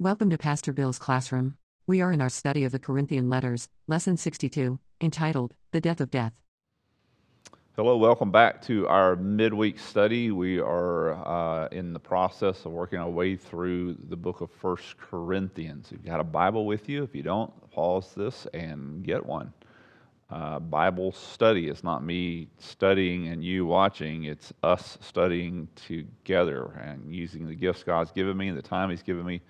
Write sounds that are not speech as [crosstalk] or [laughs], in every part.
Welcome to Pastor Bill's classroom. We are in our study of the Corinthian letters, lesson 62, entitled The Death of Death. Hello, welcome back to our midweek study. We are uh, in the process of working our way through the book of First Corinthians. If you've got a Bible with you, if you don't, pause this and get one. Uh, Bible study is not me studying and you watching, it's us studying together and using the gifts God's given me and the time He's given me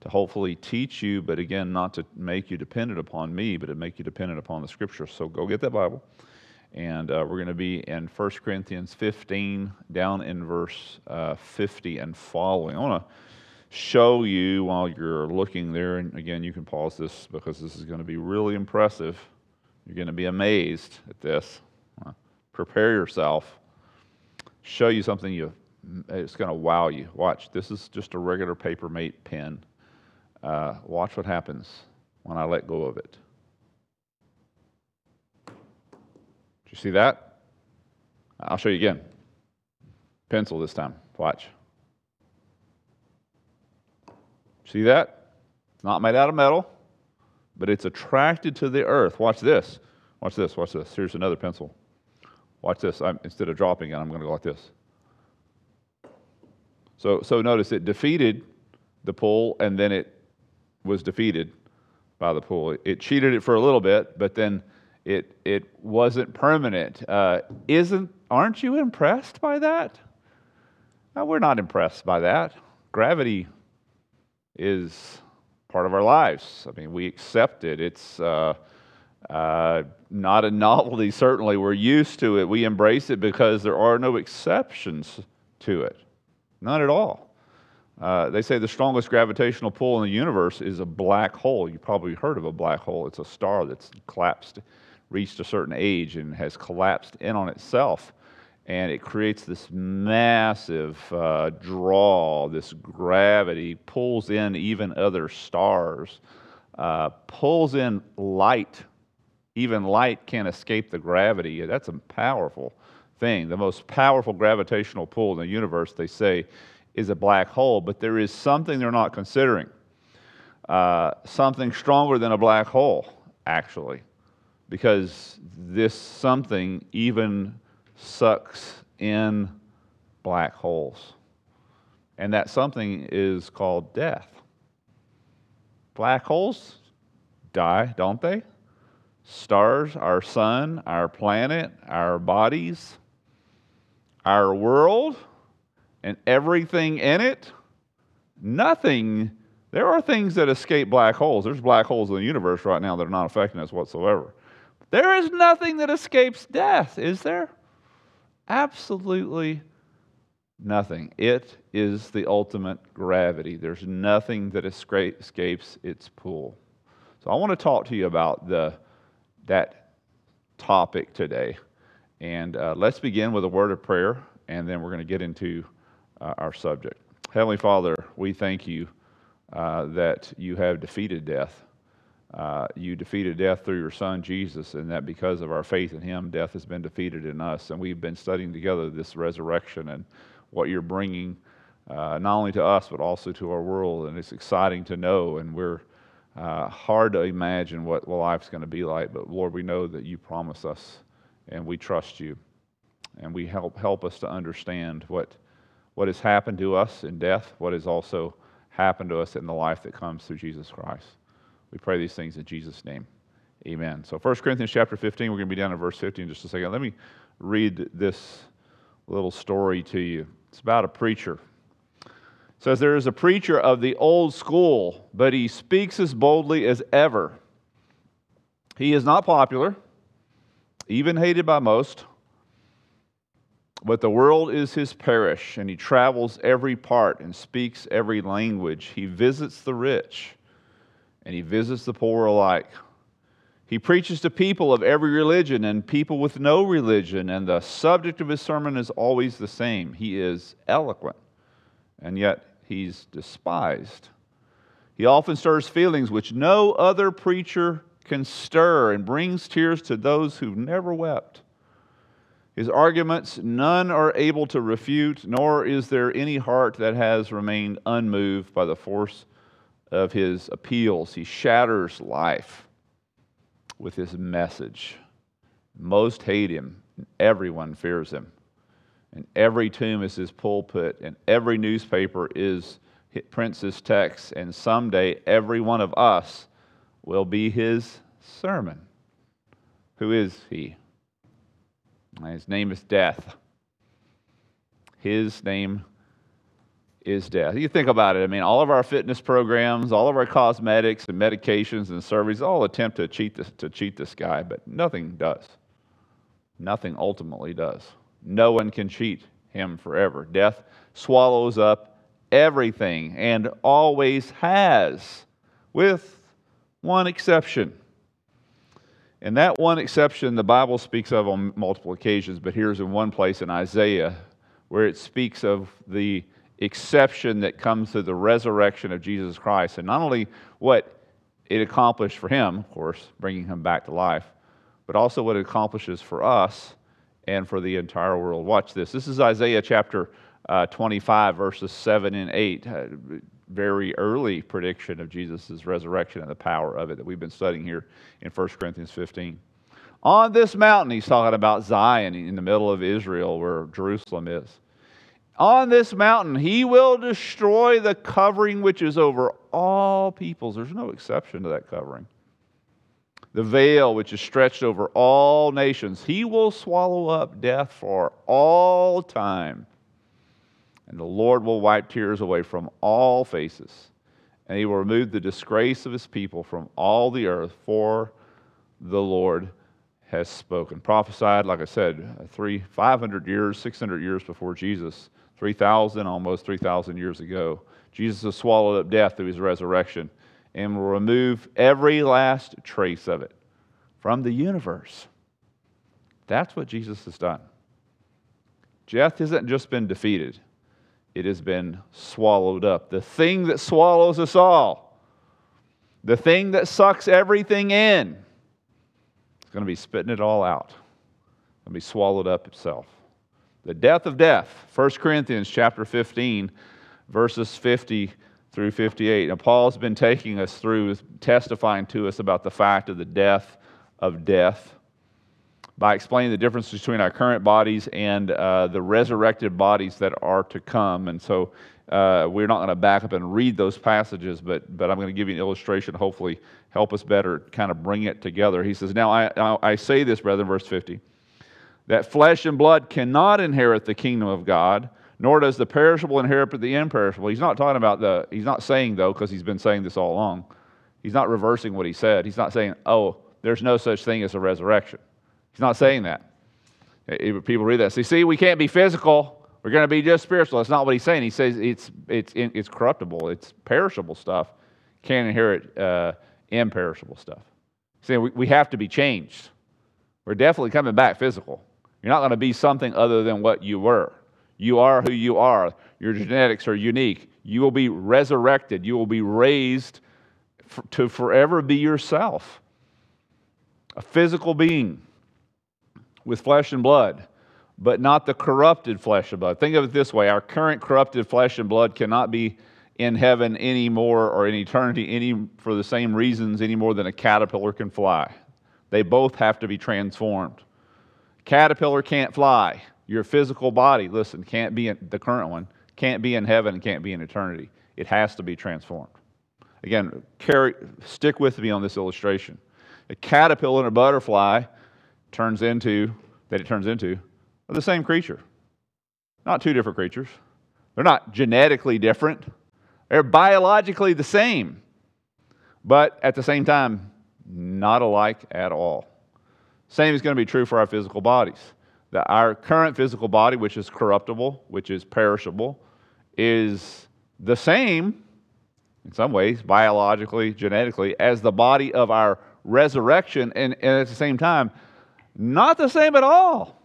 to hopefully teach you, but again, not to make you dependent upon me, but to make you dependent upon the Scripture. So go get that Bible. And uh, we're going to be in 1 Corinthians 15, down in verse uh, 50 and following. I want to show you while you're looking there, and again, you can pause this because this is going to be really impressive. You're going to be amazed at this. Uh, prepare yourself. Show you something you it's going to wow you. Watch. This is just a regular Papermate pen. Uh, watch what happens when I let go of it. Do you see that? I'll show you again. Pencil this time. Watch. See that? It's not made out of metal but it's attracted to the earth. Watch this. Watch this. Watch this. Here's another pencil. Watch this. I'm, instead of dropping it, I'm going to go like this. So, so notice it defeated the pull, and then it was defeated by the pool. It cheated it for a little bit, but then it it wasn't permanent. Uh, isn't? Aren't you impressed by that? No, we're not impressed by that. Gravity is part of our lives. I mean, we accept it. It's uh, uh, not a novelty, [laughs] certainly. We're used to it. We embrace it because there are no exceptions to it. None at all. Uh, they say the strongest gravitational pull in the universe is a black hole. You probably heard of a black hole. It's a star that's collapsed, reached a certain age, and has collapsed in on itself and it creates this massive uh, draw, this gravity, pulls in even other stars, uh, pulls in light. Even light can't escape the gravity. That's a powerful thing. The most powerful gravitational pull in the universe, they say, is a black hole, but there is something they're not considering. Uh, something stronger than a black hole, actually, because this something even sucks in black holes. And that something is called death. Black holes die, don't they? Stars, our sun, our planet, our bodies, our world, and everything in it. Nothing. There are things that escape black holes. There's black holes in the universe right now that are not affecting us whatsoever. There is nothing that escapes death, is there? Absolutely nothing. It is the ultimate gravity. There's nothing that escapes its pull. So I want to talk to you about the, that topic today. And uh, let's begin with a word of prayer, and then we're going to get into uh, our subject. Heavenly Father, we thank you uh, that you have defeated death. Uh, you defeated death through your son Jesus, and that because of our faith in him, death has been defeated in us. And we've been studying together this resurrection and what you're bringing uh, not only to us, but also to our world. And it's exciting to know, and we're uh, hard to imagine what life's going to be like. But Lord, we know that you promise us, and we trust you. And we help, help us to understand what, what has happened to us in death, what has also happened to us in the life that comes through Jesus Christ. We pray these things in Jesus' name. Amen. So 1 Corinthians chapter 15, we're going to be down in verse 15 in just a second. Let me read this little story to you. It's about a preacher. It says, There is a preacher of the old school, but he speaks as boldly as ever. He is not popular, even hated by most, but the world is his parish, and he travels every part and speaks every language. He visits the rich and he visits the poor alike. He preaches to people of every religion and people with no religion, and the subject of his sermon is always the same. He is eloquent, and yet he's despised. He often stirs feelings which no other preacher can stir and brings tears to those who've never wept. His arguments none are able to refute, nor is there any heart that has remained unmoved by the force of his appeals. He shatters life with his message. Most hate him, everyone fears him. And every tomb is his pulpit, and every newspaper is Prince's text, and someday every one of us will be his sermon. Who is he? Uh, his name is Death. His name is death. You think about it. I mean, all of our fitness programs, all of our cosmetics and medications and surgeries all attempt to cheat this, to cheat this guy, but nothing does. Nothing ultimately does. No one can cheat him forever. Death swallows up everything and always has, with one exception. And that one exception the Bible speaks of on multiple occasions, but here's in one place in Isaiah where it speaks of the exception that comes through the resurrection of Jesus Christ. And not only what it accomplished for him, of course, bringing him back to life, but also what it accomplishes for us and for the entire world. Watch this. This is Isaiah chapter uh, 25, verses 7 and 8. Very early prediction of Jesus' resurrection and the power of it that we've been studying here in 1 Corinthians 15. On this mountain, he's talking about Zion in the middle of Israel where Jerusalem is. On this mountain, he will destroy the covering which is over all peoples. There's no exception to that covering. The veil which is stretched over all nations. He will swallow up death for all time. And the Lord will wipe tears away from all faces. And he will remove the disgrace of his people from all the earth, for the Lord has spoken. Prophesied, like I said, three, 500 years, 600 years before Jesus 3,000, almost 3,000 years ago. Jesus has swallowed up death through his resurrection and will remove every last trace of it from the universe. That's what Jesus has done. Death hasn't just been defeated, it has been swallowed up. The thing that swallows us all, the thing that sucks everything in, it's going to be spitting it all out, It's going to be swallowed up itself. The death of death 1 corinthians chapter 15 verses 50 through 58 now paul's been taking us through testifying to us about the fact of the death of death by explaining the difference between our current bodies and uh, the resurrected bodies that are to come and so uh, we're not going to back up and read those passages but, but i'm going to give you an illustration hopefully help us better kind of bring it together he says now i, I say this brethren verse 50 that flesh and blood cannot inherit the kingdom of God, nor does the perishable inherit the imperishable. He's not talking about the, he's not saying, though, because he's been saying this all along. He's not reversing what he said. He's not saying, oh, there's no such thing as a resurrection. He's not saying that. People read that. See, see, we can't be physical. We're going to be just spiritual. That's not what he's saying. He says it's, it's, it's corruptible, it's perishable stuff. Can't inherit uh, imperishable stuff. See, we, we have to be changed. We're definitely coming back physical. You're not going to be something other than what you were. You are who you are. Your genetics are unique. You will be resurrected. You will be raised to forever be yourself. A physical being with flesh and blood, but not the corrupted flesh and blood. Think of it this way our current corrupted flesh and blood cannot be in heaven anymore or in eternity any for the same reasons any more than a caterpillar can fly. They both have to be transformed. Caterpillar can't fly. Your physical body, listen, can't be in the current one, can't be in heaven and can't be in eternity. It has to be transformed. Again, carry, stick with me on this illustration. A caterpillar and a butterfly turns into, that it turns into, are the same creature. Not two different creatures. They're not genetically different. They're biologically the same, but at the same time, not alike at all. Same is going to be true for our physical bodies. That our current physical body, which is corruptible, which is perishable, is the same, in some ways, biologically, genetically, as the body of our resurrection, and, and at the same time, not the same at all.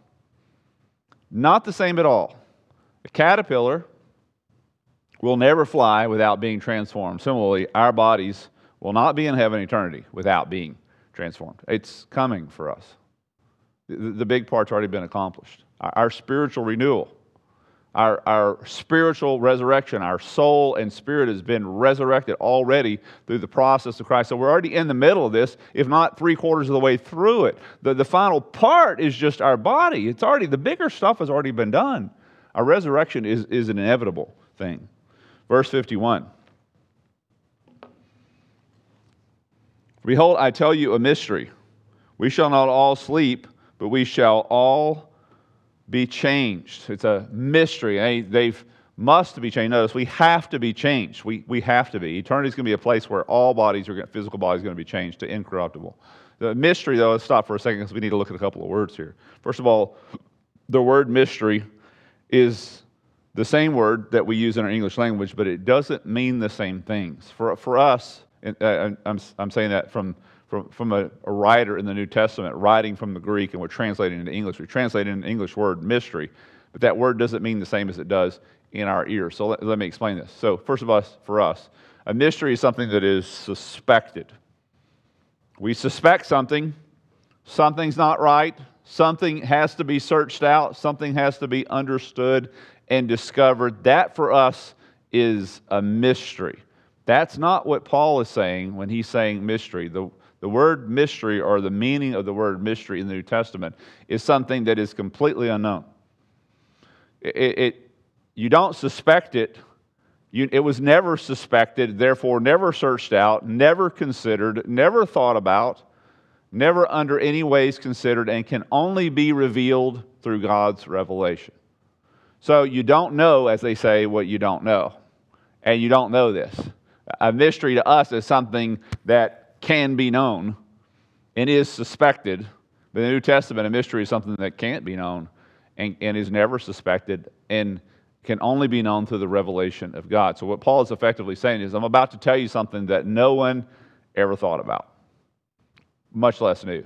Not the same at all. A caterpillar will never fly without being transformed. Similarly, our bodies will not be in heaven eternity without being transformed. It's coming for us. The, big part's already been accomplished. Our spiritual renewal, Our, our spiritual resurrection, our soul and spirit has been resurrected already through the process of Christ. So we're already in the middle of this, if not three quarters of the way through it. The, the final part is just our body. It's already, the bigger stuff has already been done. Our resurrection is, is an inevitable thing. Verse 51. Behold, I tell you a mystery. We shall not all sleep, but we shall all be changed. It's a mystery. They they've must be changed. Notice we have to be changed. We, we have to be. Eternity is going to be a place where all bodies are going, physical bodies are going to be changed to incorruptible. The mystery, though, let's stop for a second because we need to look at a couple of words here. First of all, the word mystery is the same word that we use in our English language, but it doesn't mean the same things. For, for us, uh, I'm, I'm saying that from, from, from a, a, writer in the New Testament, writing from the Greek, and we're translating into English. We translate an English word, mystery, but that word doesn't mean the same as it does in our ears. So let, let me explain this. So, first of all, for us, a mystery is something that is suspected. We suspect something, something's not right, something has to be searched out, something has to be understood and discovered. That for us is a mystery. That's not what Paul is saying when he's saying mystery. The, the word mystery, or the meaning of the word mystery in the New Testament, is something that is completely unknown. It, it you don't suspect it. You, it was never suspected, therefore, never searched out, never considered, never thought about, never under any ways considered, and can only be revealed through God's revelation. So you don't know, as they say, what you don't know. And you don't know this a mystery to us is something that can be known and is suspected. But in the New Testament, a mystery is something that can't be known and, and is never suspected and can only be known through the revelation of God. So, what Paul is effectively saying is, I'm about to tell you something that no one ever thought about, much less knew.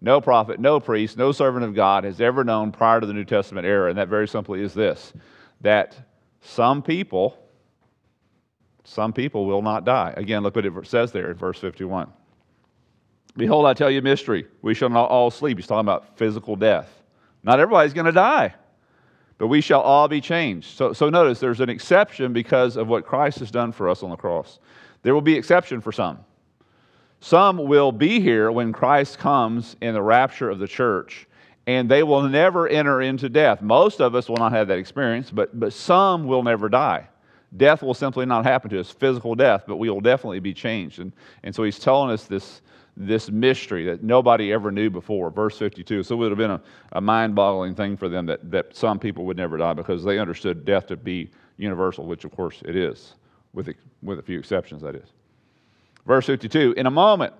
No prophet, no priest, no servant of God has ever known prior to the New Testament era, and that very simply is this that some people some people will not die. Again, look what it says there in verse 51. Behold, I tell you a mystery. We shall not all sleep. He's talking about physical death. Not everybody's going to die, but we shall all be changed. So, so notice there's an exception because of what Christ has done for us on the cross. There will be exception for some. Some will be here when Christ comes in the rapture of the church, and they will never enter into death. Most of us will not have that experience, but, but some will never die death will simply not happen to us, physical death, but we will definitely be changed. And, and so he's telling us this, this mystery that nobody ever knew before. Verse 52. So it would have been a, a mind boggling thing for them that, that some people would never die because they understood death to be universal, which of course it is, with, with a few exceptions, that is. Verse 52. In a moment,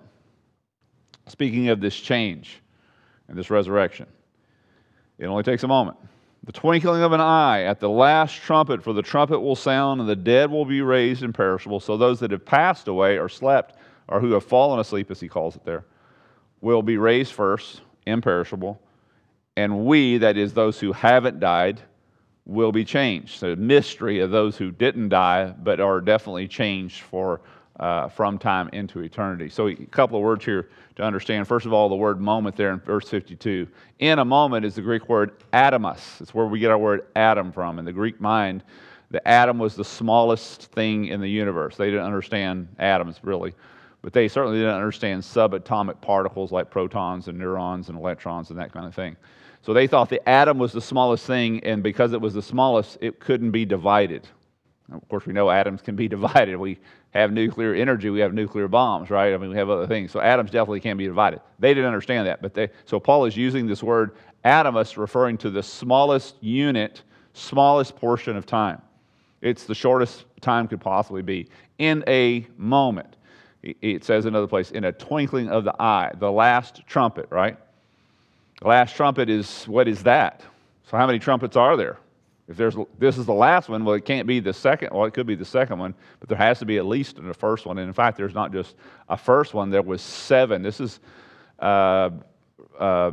speaking of this change and this resurrection, it only takes a moment the twinkling of an eye at the last trumpet, for the trumpet will sound, and the dead will be raised imperishable. So those that have passed away or slept, or who have fallen asleep, as he calls it there, will be raised first, imperishable. And we, that is, those who haven't died, will be changed. The mystery of those who didn't die, but are definitely changed for uh, from time into eternity. So, a couple of words here to understand. First of all, the word moment there in verse 52. In a moment is the Greek word atomos. It's where we get our word atom from. In the Greek mind, the atom was the smallest thing in the universe. They didn't understand atoms, really, but they certainly didn't understand subatomic particles like protons and neurons and electrons and that kind of thing. So they thought the atom was the smallest thing, and because it was the smallest, it couldn't be divided. Of course, we know atoms can be [laughs] divided. We have nuclear energy, we have nuclear bombs, right? I mean, we have other things. So atoms definitely can be divided. They didn't understand that, but they. So Paul is using this word atomos, referring to the smallest unit, smallest portion of time. It's the shortest time could possibly be in a moment. It says another place, in a twinkling of the eye, the last trumpet, right? The last trumpet is what is that? So how many trumpets are there? If there's, this is the last one, well, it can't be the second. Well, it could be the second one, but there has to be at least the first one. And in fact, there's not just a first one, there was seven. This is uh, uh,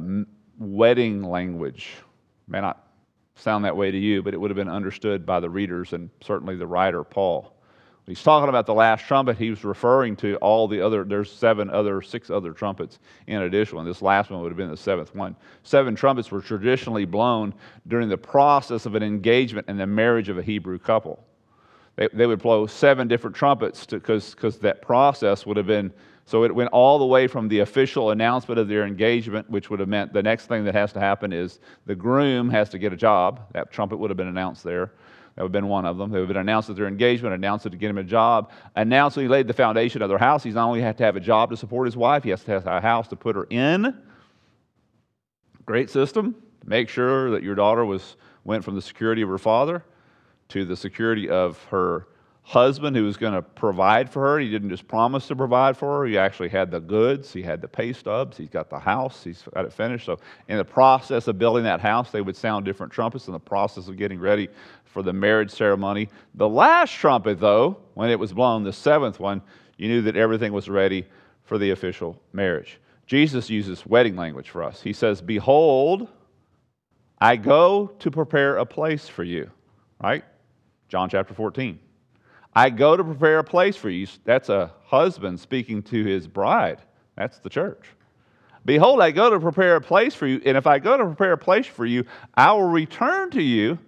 wedding language. May not sound that way to you, but it would have been understood by the readers and certainly the writer, Paul. When he's talking about the last trumpet, he was referring to all the other, there's seven other, six other trumpets in addition. And this last one would have been the seventh one. Seven trumpets were traditionally blown during the process of an engagement and the marriage of a Hebrew couple. They, they would blow seven different trumpets because that process would have been so it went all the way from the official announcement of their engagement, which would have meant the next thing that has to happen is the groom has to get a job. That trumpet would have been announced there. That would have been one of them. They would have been announced at their engagement, announced it to get him a job, announced when he laid the foundation of their house. He's not only had to have a job to support his wife, he has to have a house to put her in. Great system. Make sure that your daughter was went from the security of her father to the security of her husband who was going to provide for her. He didn't just promise to provide for her, he actually had the goods, he had the pay stubs, he's got the house, he's got it finished. So, in the process of building that house, they would sound different trumpets in the process of getting ready for the marriage ceremony. The last trumpet, though, when it was blown, the seventh one, you knew that everything was ready for the official marriage. Jesus uses wedding language for us. He says, Behold, I go to prepare a place for you. Right? John chapter 14. I go to prepare a place for you. That's a husband speaking to his bride. That's the church. Behold, I go to prepare a place for you, and if I go to prepare a place for you, I will return to you.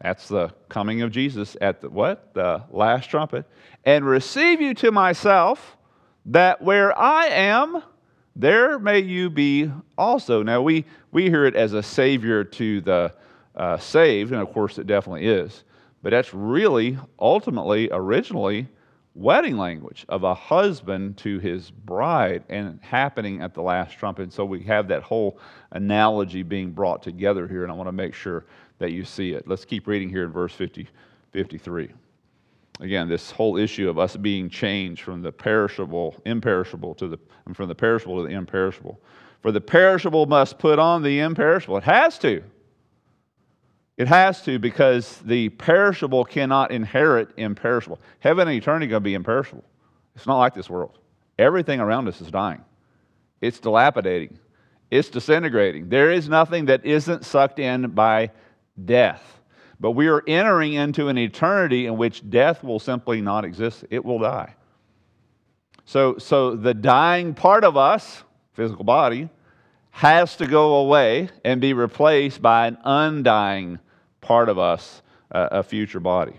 That's the coming of Jesus at the what? The last trumpet, and receive you to myself, that where I am, there may you be also. Now we we hear it as a savior to the uh, saved, and of course it definitely is. But that's really, ultimately, originally, wedding language of a husband to his bride and happening at the last trumpet. So we have that whole analogy being brought together here, and I want to make sure that you see it. Let's keep reading here in verse 50, 53. Again, this whole issue of us being changed from the perishable, imperishable to the from the perishable to the imperishable. For the perishable must put on the imperishable. It has to. It has to because the perishable cannot inherit imperishable. Heaven and eternity are going to be imperishable. It's not like this world. Everything around us is dying, it's dilapidating, it's disintegrating. There is nothing that isn't sucked in by death. But we are entering into an eternity in which death will simply not exist, it will die. So, so the dying part of us, physical body, has to go away and be replaced by an undying part of us, uh, a future body.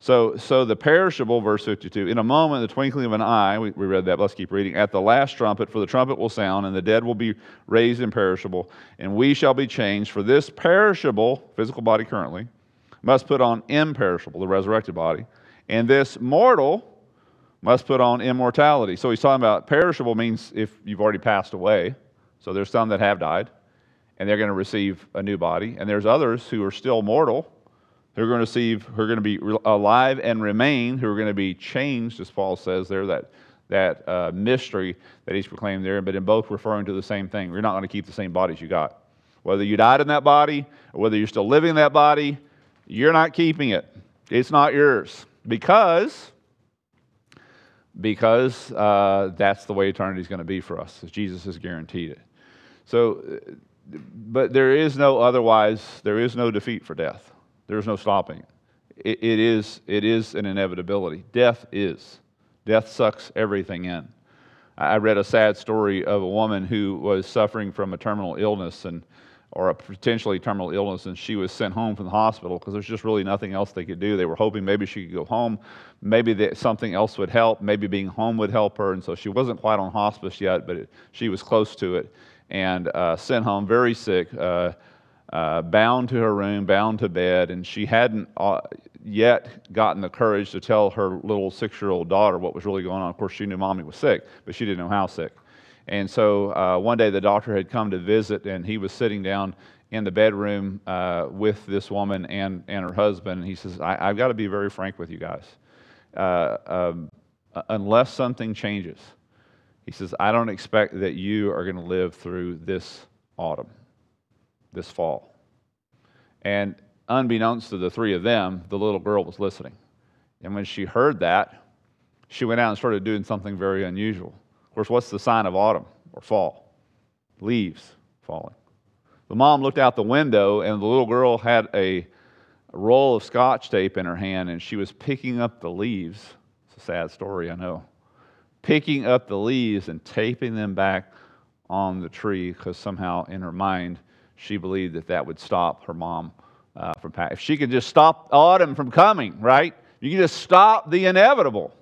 So, so the perishable, verse 52, in a moment, the twinkling of an eye, we, we read that, let's keep reading. At the last trumpet, for the trumpet will sound, and the dead will be raised imperishable, and we shall be changed. For this perishable, physical body currently, must put on imperishable, the resurrected body, and this mortal must put on immortality. So he's talking about perishable means if you've already passed away, so there's some that have died, and they're going to receive a new body. And there's others who are still mortal, who are going to receive, who are going to be alive and remain, who are going to be changed, as Paul says there, that, that uh, mystery that he's proclaimed there, but in both referring to the same thing. You're not going to keep the same bodies you got. Whether you died in that body or whether you're still living in that body, you're not keeping it. It's not yours because because uh, that's the way eternity is going to be for us. Jesus has guaranteed it. So, but there is no otherwise, there is no defeat for death. There is no stopping it. it is, it is an inevitability. Death is. Death sucks everything in. I read a sad story of a woman who was suffering from a terminal illness and or a potentially terminal illness, and she was sent home from the hospital because there's just really nothing else they could do. They were hoping maybe she could go home, maybe that something else would help, maybe being home would help her, and so she wasn't quite on hospice yet, but it, she was close to it and uh, sent home very sick, uh, uh, bound to her room, bound to bed, and she hadn't uh, yet gotten the courage to tell her little six year old daughter what was really going on. Of course, she knew mommy was sick, but she didn't know how sick. And so uh, one day the doctor had come to visit, and he was sitting down in the bedroom uh, with this woman and, and her husband. And he says, I, have got to be very frank with you guys. Um, unless something changes, he says, I don't expect that you are going to live through this autumn, this fall. And unbeknownst to the three of them, the little girl was listening. And when she heard that, she went out and started doing something very unusual. Course, what's the sign of autumn or fall? Leaves falling. The mom looked out the window, and the little girl had a roll of scotch tape in her hand, and she was picking up the leaves It's a sad story, I know. Picking up the leaves and taping them back on the tree because somehow in her mind she believed that that would stop her mom uh, from packing. If she could just stop autumn from coming, right? You can just stop the inevitable.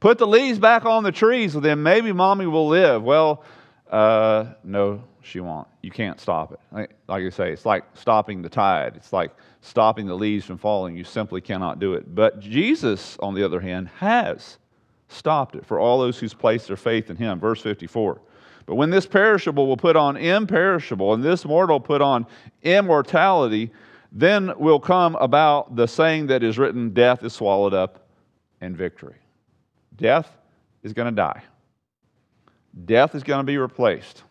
Put the leaves back on the trees, then maybe mommy will live. Well, uh, no, she won't. You can't stop it. Like, I say, it's like stopping the tide. It's like stopping the leaves from falling. You simply cannot do it. But Jesus, on the other hand, has stopped it for all those who's placed their faith in him. Verse 54. But when this perishable will put on imperishable, and this mortal put on immortality, then will come about the saying that is written Death is swallowed up in victory. Death is going to die, death is going to be replaced.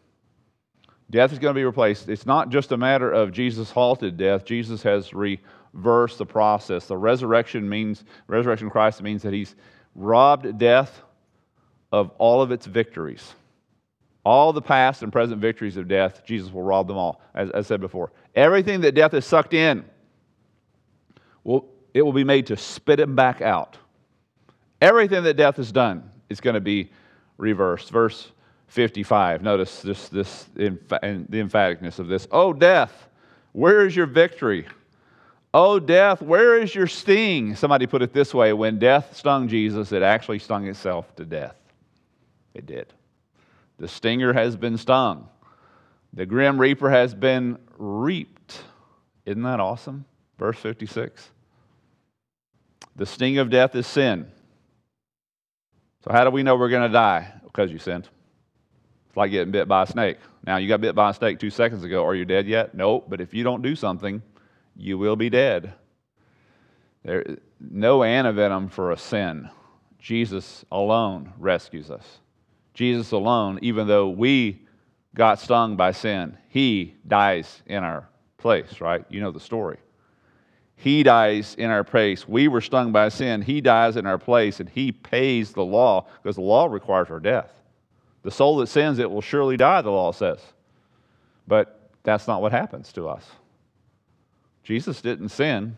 Death is going to be replaced. It's not just a matter of Jesus halted death, Jesus has reversed the process. The resurrection means, resurrection of Christ means that he's robbed death of all of its victories. All the past and present victories of death, Jesus will rob them all, as I said before. Everything that death has sucked in, will, it will be made to spit it back out. Everything that death has done is going to be reversed. Verse 55, notice this, this and the emphaticness of this. Oh, death, where is your victory? Oh, death, where is your sting? Somebody put it this way when death stung Jesus, it actually stung itself to death. It did. The stinger has been stung, the grim reaper has been reaped. Isn't that awesome? Verse 56. The sting of death is sin. So, how do we know we're going to die? Because you sinned. It's like getting bit by a snake. Now, you got bit by a snake two seconds ago. Are you dead yet? Nope. But if you don't do something, you will be dead. There, no antivenom for a sin. Jesus alone rescues us. Jesus alone, even though we got stung by sin, he dies in our place, right? You know the story. He dies in our place. We were stung by sin. He dies in our place, and He pays the law because the law requires our death. The soul that sins, it will surely die, the law says. But that's not what happens to us. Jesus didn't sin,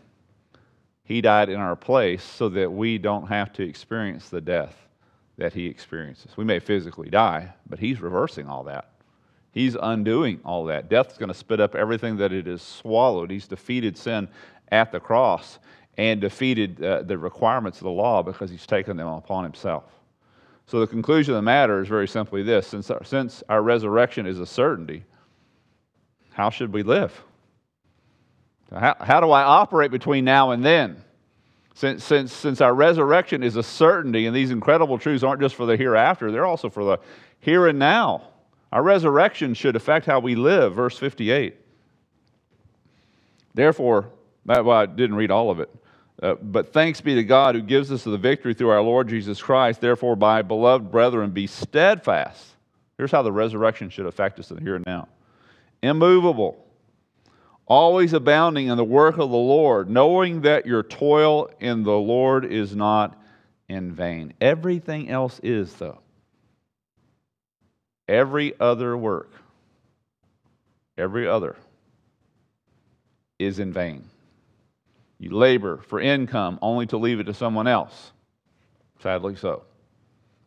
He died in our place so that we don't have to experience the death that He experiences. We may physically die, but He's reversing all that. He's undoing all that. Death's going to spit up everything that it has swallowed. He's defeated sin at the cross and defeated uh, the requirements of the law because he's taken them upon himself. So the conclusion of the matter is very simply this since our, since our resurrection is a certainty, how should we live? How, how do I operate between now and then? Since, since, since our resurrection is a certainty, and these incredible truths aren't just for the hereafter, they're also for the here and now. Our resurrection should affect how we live. Verse 58. Therefore, well, I didn't read all of it. Uh, but thanks be to God who gives us the victory through our Lord Jesus Christ. Therefore, my beloved brethren, be steadfast. Here's how the resurrection should affect us in here and now immovable, always abounding in the work of the Lord, knowing that your toil in the Lord is not in vain. Everything else is, though. Every other work, every other, is in vain. You labor for income only to leave it to someone else. Sadly so.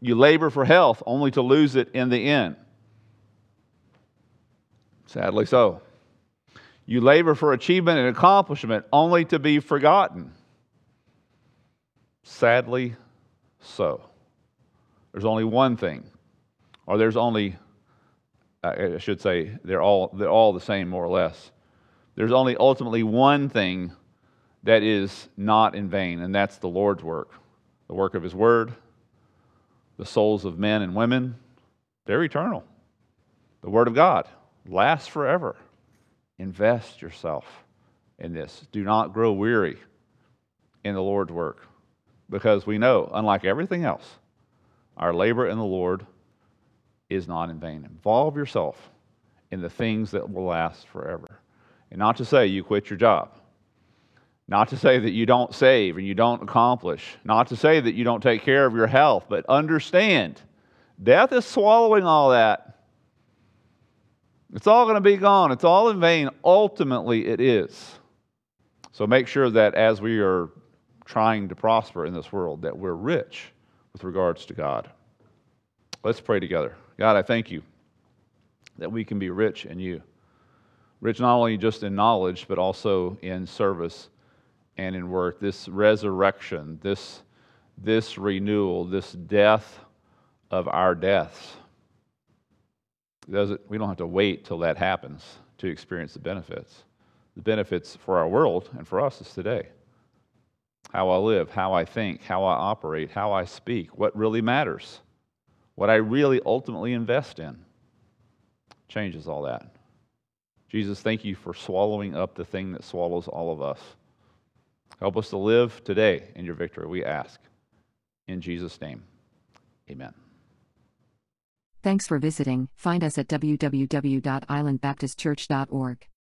You labor for health only to lose it in the end. Sadly so. You labor for achievement and accomplishment only to be forgotten. Sadly so. There's only one thing, or there's only, I should say, they're all, they're all the same more or less. There's only ultimately one thing that is not in vain, and that's the Lord's work the work of His Word, the souls of men and women. They're eternal. The Word of God lasts forever. Invest yourself in this. Do not grow weary in the Lord's work because we know, unlike everything else, our labor in the Lord is not in vain. Involve yourself in the things that will last forever. And not to say you quit your job. Not to say that you don't save and you don't accomplish. Not to say that you don't take care of your health, but understand death is swallowing all that. It's all going to be gone. It's all in vain. Ultimately, it is. So make sure that as we are trying to prosper in this world, that we're rich with regards to God. Let's pray together. God, I thank you that we can be rich in you. Rich not only just in knowledge, but also in service and in work. This resurrection, this, this renewal, this death of our deaths. Doesn't, we don't have to wait till that happens to experience the benefits. The benefits for our world and for us is today. How I live, how I think, how I operate, how I speak, what really matters, what I really ultimately invest in changes all that. Jesus, thank you for swallowing up the thing that swallows all of us. Help us to live today in your victory, we ask. In Jesus' name, amen. Thanks for visiting. Find us at www.islandbaptistchurch.org.